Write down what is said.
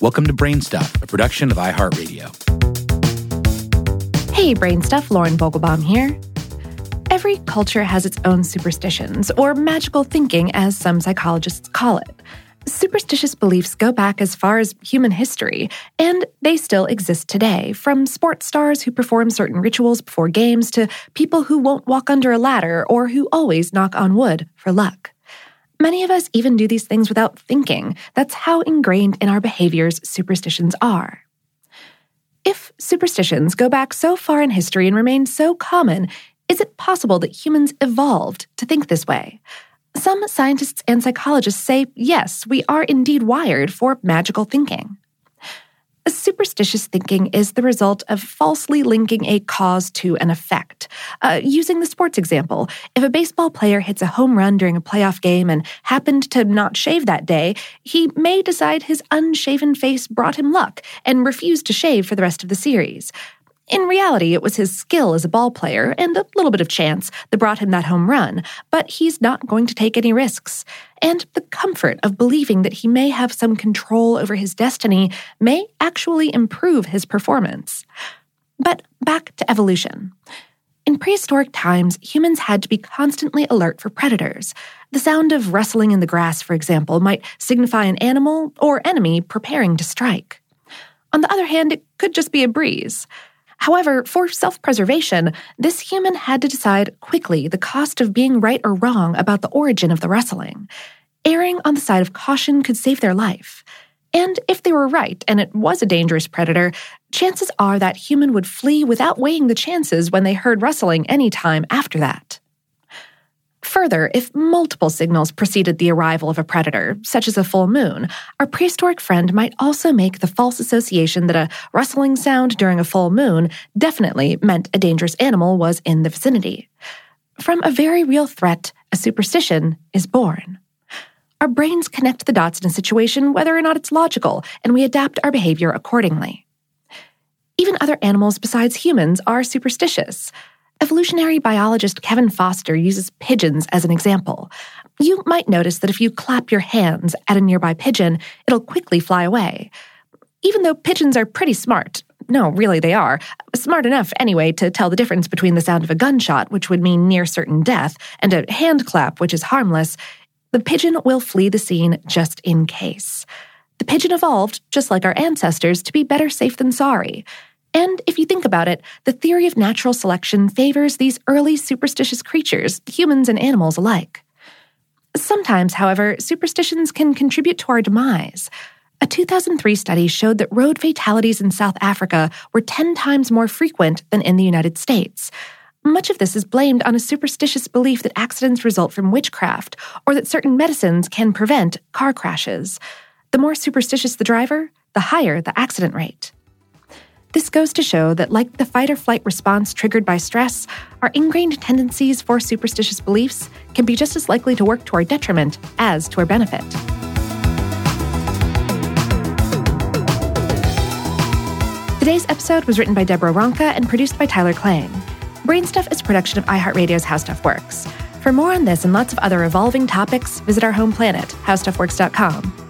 Welcome to Brainstuff, a production of iHeartRadio. Hey, Brainstuff, Lauren Vogelbaum here. Every culture has its own superstitions, or magical thinking, as some psychologists call it. Superstitious beliefs go back as far as human history, and they still exist today, from sports stars who perform certain rituals before games to people who won't walk under a ladder or who always knock on wood for luck. Many of us even do these things without thinking. That's how ingrained in our behaviors superstitions are. If superstitions go back so far in history and remain so common, is it possible that humans evolved to think this way? Some scientists and psychologists say yes, we are indeed wired for magical thinking. Superstitious thinking is the result of falsely linking a cause to an effect. Uh, using the sports example, if a baseball player hits a home run during a playoff game and happened to not shave that day, he may decide his unshaven face brought him luck and refuse to shave for the rest of the series. In reality, it was his skill as a ball player and a little bit of chance that brought him that home run, but he's not going to take any risks. And the comfort of believing that he may have some control over his destiny may actually improve his performance. But back to evolution. In prehistoric times, humans had to be constantly alert for predators. The sound of rustling in the grass, for example, might signify an animal or enemy preparing to strike. On the other hand, it could just be a breeze. However, for self preservation, this human had to decide quickly the cost of being right or wrong about the origin of the rustling. Erring on the side of caution could save their life. And if they were right and it was a dangerous predator, chances are that human would flee without weighing the chances when they heard rustling any time after that. Further, if multiple signals preceded the arrival of a predator, such as a full moon, our prehistoric friend might also make the false association that a rustling sound during a full moon definitely meant a dangerous animal was in the vicinity. From a very real threat, a superstition is born. Our brains connect the dots in a situation whether or not it's logical, and we adapt our behavior accordingly. Even other animals besides humans are superstitious. Evolutionary biologist Kevin Foster uses pigeons as an example. You might notice that if you clap your hands at a nearby pigeon, it'll quickly fly away. Even though pigeons are pretty smart, no, really they are, smart enough anyway to tell the difference between the sound of a gunshot, which would mean near certain death, and a hand clap, which is harmless, the pigeon will flee the scene just in case. The pigeon evolved, just like our ancestors, to be better safe than sorry. And if you think about it, the theory of natural selection favors these early superstitious creatures, humans and animals alike. Sometimes, however, superstitions can contribute to our demise. A 2003 study showed that road fatalities in South Africa were 10 times more frequent than in the United States. Much of this is blamed on a superstitious belief that accidents result from witchcraft or that certain medicines can prevent car crashes. The more superstitious the driver, the higher the accident rate. This goes to show that, like the fight or flight response triggered by stress, our ingrained tendencies for superstitious beliefs can be just as likely to work to our detriment as to our benefit. Today's episode was written by Deborah Ronca and produced by Tyler Klang. Brainstuff is a production of iHeartRadio's How Stuff Works. For more on this and lots of other evolving topics, visit our home planet, howstuffworks.com.